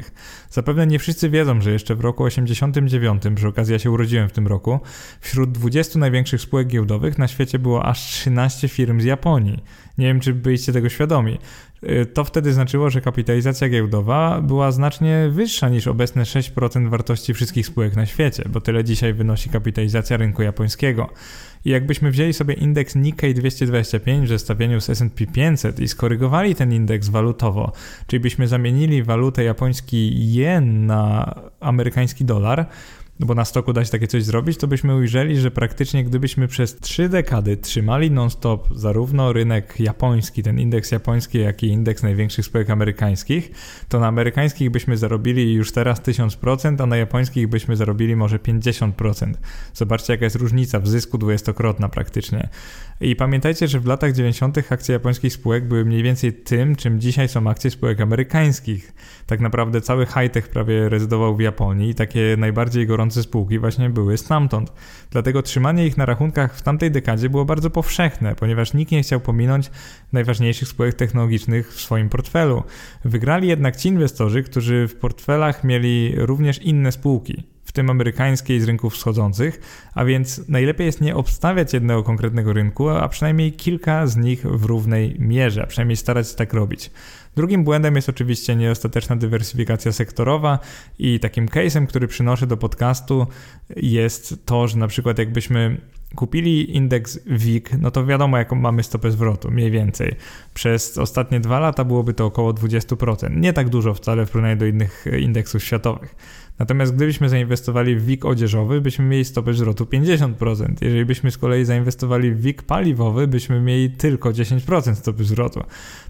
Zapewne nie wszyscy wiedzą, że jeszcze w roku 89, przy okazji ja się urodziłem w tym roku, wśród 20 największych spółek giełdowych na świecie było aż 13 firm z Japonii. Nie wiem, czy byliście tego świadomi. Y, to wtedy znaczyło, że kapitalizacja giełdowa była znacznie wyższa niż obecne 6% wartości wszystkich spółek na świecie, bo tyle dzisiaj wynosi kapitalizacja rynku japońskiego. I jakbyśmy wzięli sobie indeks Nikkei 225 w zestawieniu z S&P 500 i skorygowali ten indeks walutowo, czyli byśmy zamienili walutę japoński jen na amerykański dolar, no bo na stoku da się takie coś zrobić, to byśmy ujrzeli, że praktycznie gdybyśmy przez trzy dekady trzymali non-stop zarówno rynek japoński, ten indeks japoński, jak i indeks największych spółek amerykańskich, to na amerykańskich byśmy zarobili już teraz 1000%, a na japońskich byśmy zarobili może 50%. Zobaczcie jaka jest różnica w zysku dwudziestokrotna praktycznie. I pamiętajcie, że w latach 90. akcje japońskich spółek były mniej więcej tym, czym dzisiaj są akcje spółek amerykańskich. Tak naprawdę cały high-tech prawie rezydował w Japonii i takie najbardziej gorące spółki właśnie były stamtąd. Dlatego trzymanie ich na rachunkach w tamtej dekadzie było bardzo powszechne, ponieważ nikt nie chciał pominąć najważniejszych spółek technologicznych w swoim portfelu. Wygrali jednak ci inwestorzy, którzy w portfelach mieli również inne spółki tym amerykańskiej z rynków wschodzących, a więc najlepiej jest nie obstawiać jednego konkretnego rynku, a przynajmniej kilka z nich w równej mierze, a przynajmniej starać się tak robić. Drugim błędem jest oczywiście niedostateczna dywersyfikacja sektorowa i takim case'em, który przynoszę do podcastu jest to, że na przykład jakbyśmy kupili indeks WIG, no to wiadomo jaką mamy stopę zwrotu, mniej więcej. Przez ostatnie dwa lata byłoby to około 20%. Nie tak dużo wcale w porównaniu do innych indeksów światowych. Natomiast gdybyśmy zainwestowali w WIG odzieżowy, byśmy mieli stopę zwrotu 50%. Jeżeli byśmy z kolei zainwestowali w WIG paliwowy, byśmy mieli tylko 10% stopy zwrotu.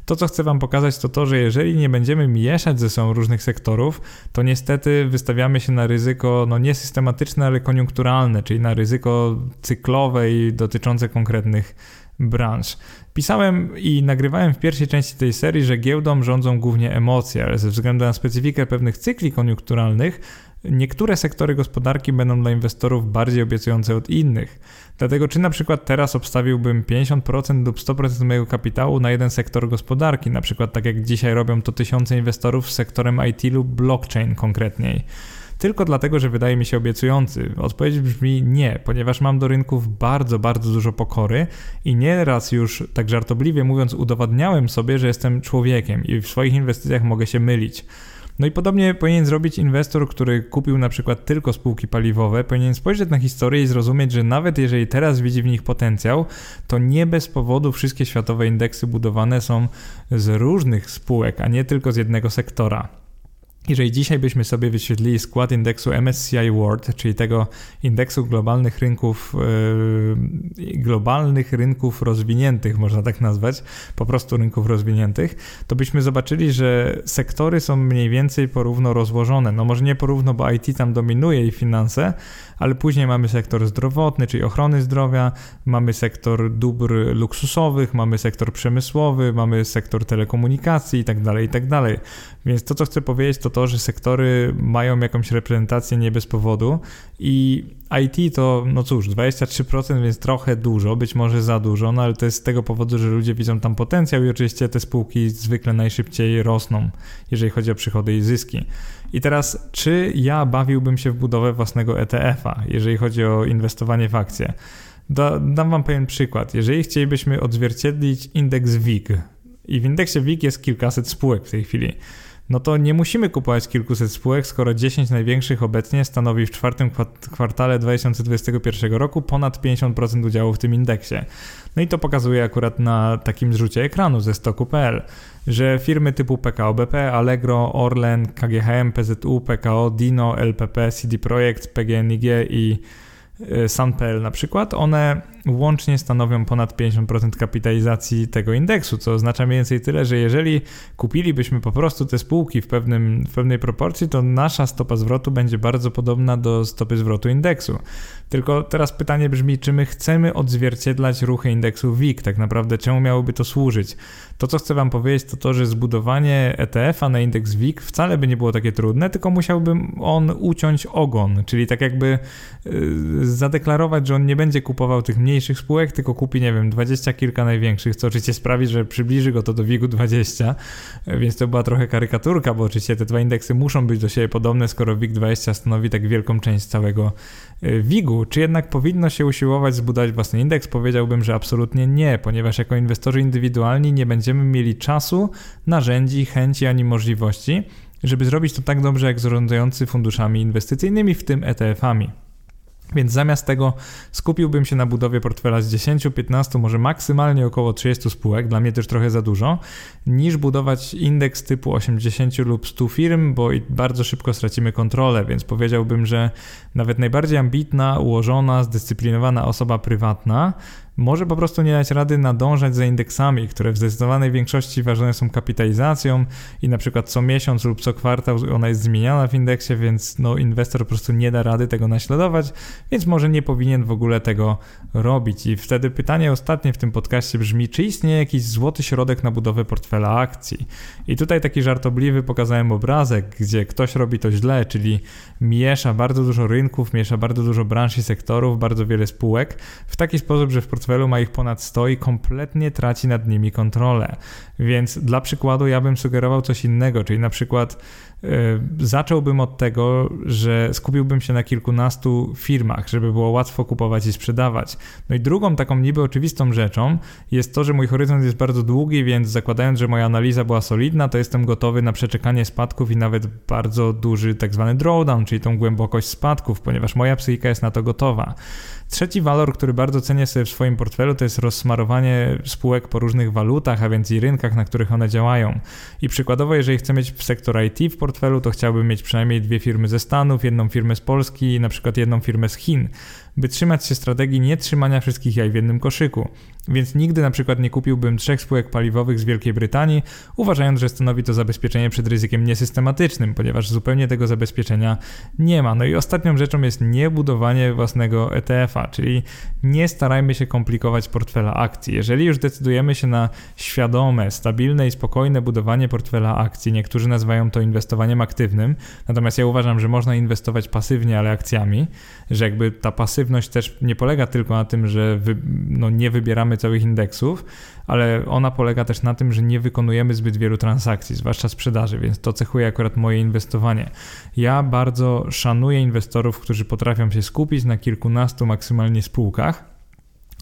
To, co chcę Wam pokazać, to to, że jeżeli nie będziemy mieszać ze sobą różnych sektorów, to niestety wystawiamy się na ryzyko no nie systematyczne, ale koniunkturalne, czyli na ryzyko cyklowe i dotyczące konkretnych branż. Pisałem i nagrywałem w pierwszej części tej serii, że giełdą rządzą głównie emocje, ale ze względu na specyfikę pewnych cykli koniunkturalnych, niektóre sektory gospodarki będą dla inwestorów bardziej obiecujące od innych. Dlatego, czy na przykład teraz obstawiłbym 50% lub 100% mojego kapitału na jeden sektor gospodarki, na przykład tak jak dzisiaj robią to tysiące inwestorów z sektorem IT lub blockchain konkretniej tylko dlatego, że wydaje mi się obiecujący? Odpowiedź brzmi nie, ponieważ mam do rynków bardzo, bardzo dużo pokory i nieraz już, tak żartobliwie mówiąc, udowadniałem sobie, że jestem człowiekiem i w swoich inwestycjach mogę się mylić. No i podobnie powinien zrobić inwestor, który kupił na przykład tylko spółki paliwowe, powinien spojrzeć na historię i zrozumieć, że nawet jeżeli teraz widzi w nich potencjał, to nie bez powodu wszystkie światowe indeksy budowane są z różnych spółek, a nie tylko z jednego sektora. Jeżeli dzisiaj byśmy sobie wyświetlili skład indeksu MSCI World, czyli tego indeksu globalnych rynków, yy, globalnych rynków rozwiniętych, można tak nazwać, po prostu rynków rozwiniętych, to byśmy zobaczyli, że sektory są mniej więcej porówno rozłożone. No może nie porówno, bo IT tam dominuje i finanse, ale później mamy sektor zdrowotny, czyli ochrony zdrowia, mamy sektor dóbr luksusowych, mamy sektor przemysłowy, mamy sektor telekomunikacji itd., tak itd. Tak Więc to, co chcę powiedzieć, to to, że sektory mają jakąś reprezentację nie bez powodu i IT to, no cóż, 23%, więc trochę dużo, być może za dużo, no ale to jest z tego powodu, że ludzie widzą tam potencjał i oczywiście te spółki zwykle najszybciej rosną, jeżeli chodzi o przychody i zyski. I teraz, czy ja bawiłbym się w budowę własnego ETF-a, jeżeli chodzi o inwestowanie w akcje? Da, dam Wam pewien przykład. Jeżeli chcielibyśmy odzwierciedlić indeks WIG, i w indeksie WIG jest kilkaset spółek w tej chwili, no to nie musimy kupować kilkuset spółek, skoro 10 największych obecnie stanowi w czwartym kwartale 2021 roku ponad 50% udziału w tym indeksie. No i to pokazuje akurat na takim zrzucie ekranu ze stoku.pl, że firmy typu PKO BP, Allegro, Orlen, KGHM, PZU, PKO, Dino, LPP, CD Projekt, PGNiG i y, Sun.pl na przykład, one łącznie stanowią ponad 50% kapitalizacji tego indeksu, co oznacza mniej więcej tyle, że jeżeli kupilibyśmy po prostu te spółki w, pewnym, w pewnej proporcji, to nasza stopa zwrotu będzie bardzo podobna do stopy zwrotu indeksu. Tylko teraz pytanie brzmi, czy my chcemy odzwierciedlać ruchy indeksu WIG, tak naprawdę czemu miałoby to służyć? To, co chcę Wam powiedzieć, to to, że zbudowanie ETF-a na indeks WIG wcale by nie było takie trudne, tylko musiałby on uciąć ogon, czyli tak jakby yy, zadeklarować, że on nie będzie kupował tych mniej mniejszych spółek, tylko kupi, nie wiem, dwadzieścia kilka największych, co oczywiście sprawi, że przybliży go to do WIG-u 20, więc to była trochę karykaturka, bo oczywiście te dwa indeksy muszą być do siebie podobne, skoro WIG 20 stanowi tak wielką część całego e, WIG-u. Czy jednak powinno się usiłować zbudować własny indeks? Powiedziałbym, że absolutnie nie, ponieważ jako inwestorzy indywidualni nie będziemy mieli czasu, narzędzi, chęci ani możliwości, żeby zrobić to tak dobrze jak zarządzający funduszami inwestycyjnymi, w tym ETF-ami. Więc zamiast tego skupiłbym się na budowie portfela z 10, 15, może maksymalnie około 30 spółek, dla mnie też trochę za dużo, niż budować indeks typu 80 lub 100 firm, bo bardzo szybko stracimy kontrolę, więc powiedziałbym, że nawet najbardziej ambitna, ułożona, zdyscyplinowana osoba prywatna może po prostu nie dać rady nadążać za indeksami, które w zdecydowanej większości ważone są kapitalizacją i na przykład co miesiąc lub co kwartał ona jest zmieniana w indeksie, więc no inwestor po prostu nie da rady tego naśladować, więc może nie powinien w ogóle tego robić. I wtedy pytanie ostatnie w tym podcaście brzmi, czy istnieje jakiś złoty środek na budowę portfela akcji? I tutaj taki żartobliwy pokazałem obrazek, gdzie ktoś robi to źle, czyli miesza bardzo dużo rynków, miesza bardzo dużo branż i sektorów, bardzo wiele spółek w taki sposób, że w portfelu portfelu ma ich ponad 100 i kompletnie traci nad nimi kontrolę. Więc dla przykładu ja bym sugerował coś innego, czyli na przykład zacząłbym od tego, że skupiłbym się na kilkunastu firmach, żeby było łatwo kupować i sprzedawać. No i drugą taką niby oczywistą rzeczą jest to, że mój horyzont jest bardzo długi, więc zakładając, że moja analiza była solidna, to jestem gotowy na przeczekanie spadków i nawet bardzo duży tak zwany drawdown, czyli tą głębokość spadków, ponieważ moja psychika jest na to gotowa. Trzeci walor, który bardzo cenię sobie w swoim portfelu to jest rozsmarowanie spółek po różnych walutach, a więc i rynkach, na których one działają. I przykładowo, jeżeli chcę mieć sektor IT w portfelu, to chciałbym mieć przynajmniej dwie firmy ze Stanów, jedną firmę z Polski i na przykład jedną firmę z Chin by trzymać się strategii nie trzymania wszystkich jaj w jednym koszyku. Więc nigdy na przykład nie kupiłbym trzech spółek paliwowych z Wielkiej Brytanii, uważając, że stanowi to zabezpieczenie przed ryzykiem niesystematycznym, ponieważ zupełnie tego zabezpieczenia nie ma. No i ostatnią rzeczą jest niebudowanie własnego ETF-a, czyli nie starajmy się komplikować portfela akcji. Jeżeli już decydujemy się na świadome, stabilne i spokojne budowanie portfela akcji, niektórzy nazywają to inwestowaniem aktywnym, natomiast ja uważam, że można inwestować pasywnie, ale akcjami, że jakby ta pasywność też nie polega tylko na tym, że wy, no, nie wybieramy całych indeksów, ale ona polega też na tym, że nie wykonujemy zbyt wielu transakcji, zwłaszcza sprzedaży, więc to cechuje akurat moje inwestowanie. Ja bardzo szanuję inwestorów, którzy potrafią się skupić na kilkunastu maksymalnie spółkach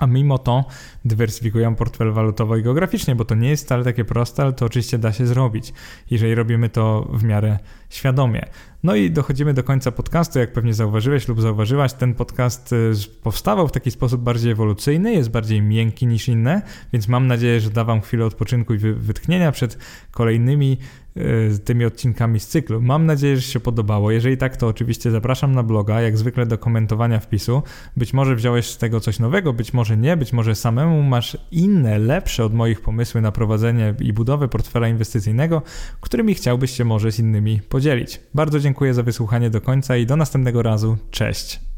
a mimo to dywersyfikują portfel walutowo i geograficznie, bo to nie jest wcale takie proste, ale to oczywiście da się zrobić, jeżeli robimy to w miarę świadomie. No i dochodzimy do końca podcastu. Jak pewnie zauważyłeś lub zauważyłaś, ten podcast y, powstawał w taki sposób bardziej ewolucyjny, jest bardziej miękki niż inne, więc mam nadzieję, że da Wam chwilę odpoczynku i wytchnienia przed kolejnymi tymi odcinkami z cyklu. Mam nadzieję, że się podobało. Jeżeli tak, to oczywiście zapraszam na bloga, jak zwykle do komentowania wpisu. Być może wziąłeś z tego coś nowego, być może nie, być może samemu masz inne, lepsze od moich pomysły na prowadzenie i budowę portfela inwestycyjnego, którymi chciałbyś się może z innymi podzielić. Bardzo dziękuję za wysłuchanie do końca i do następnego razu. Cześć!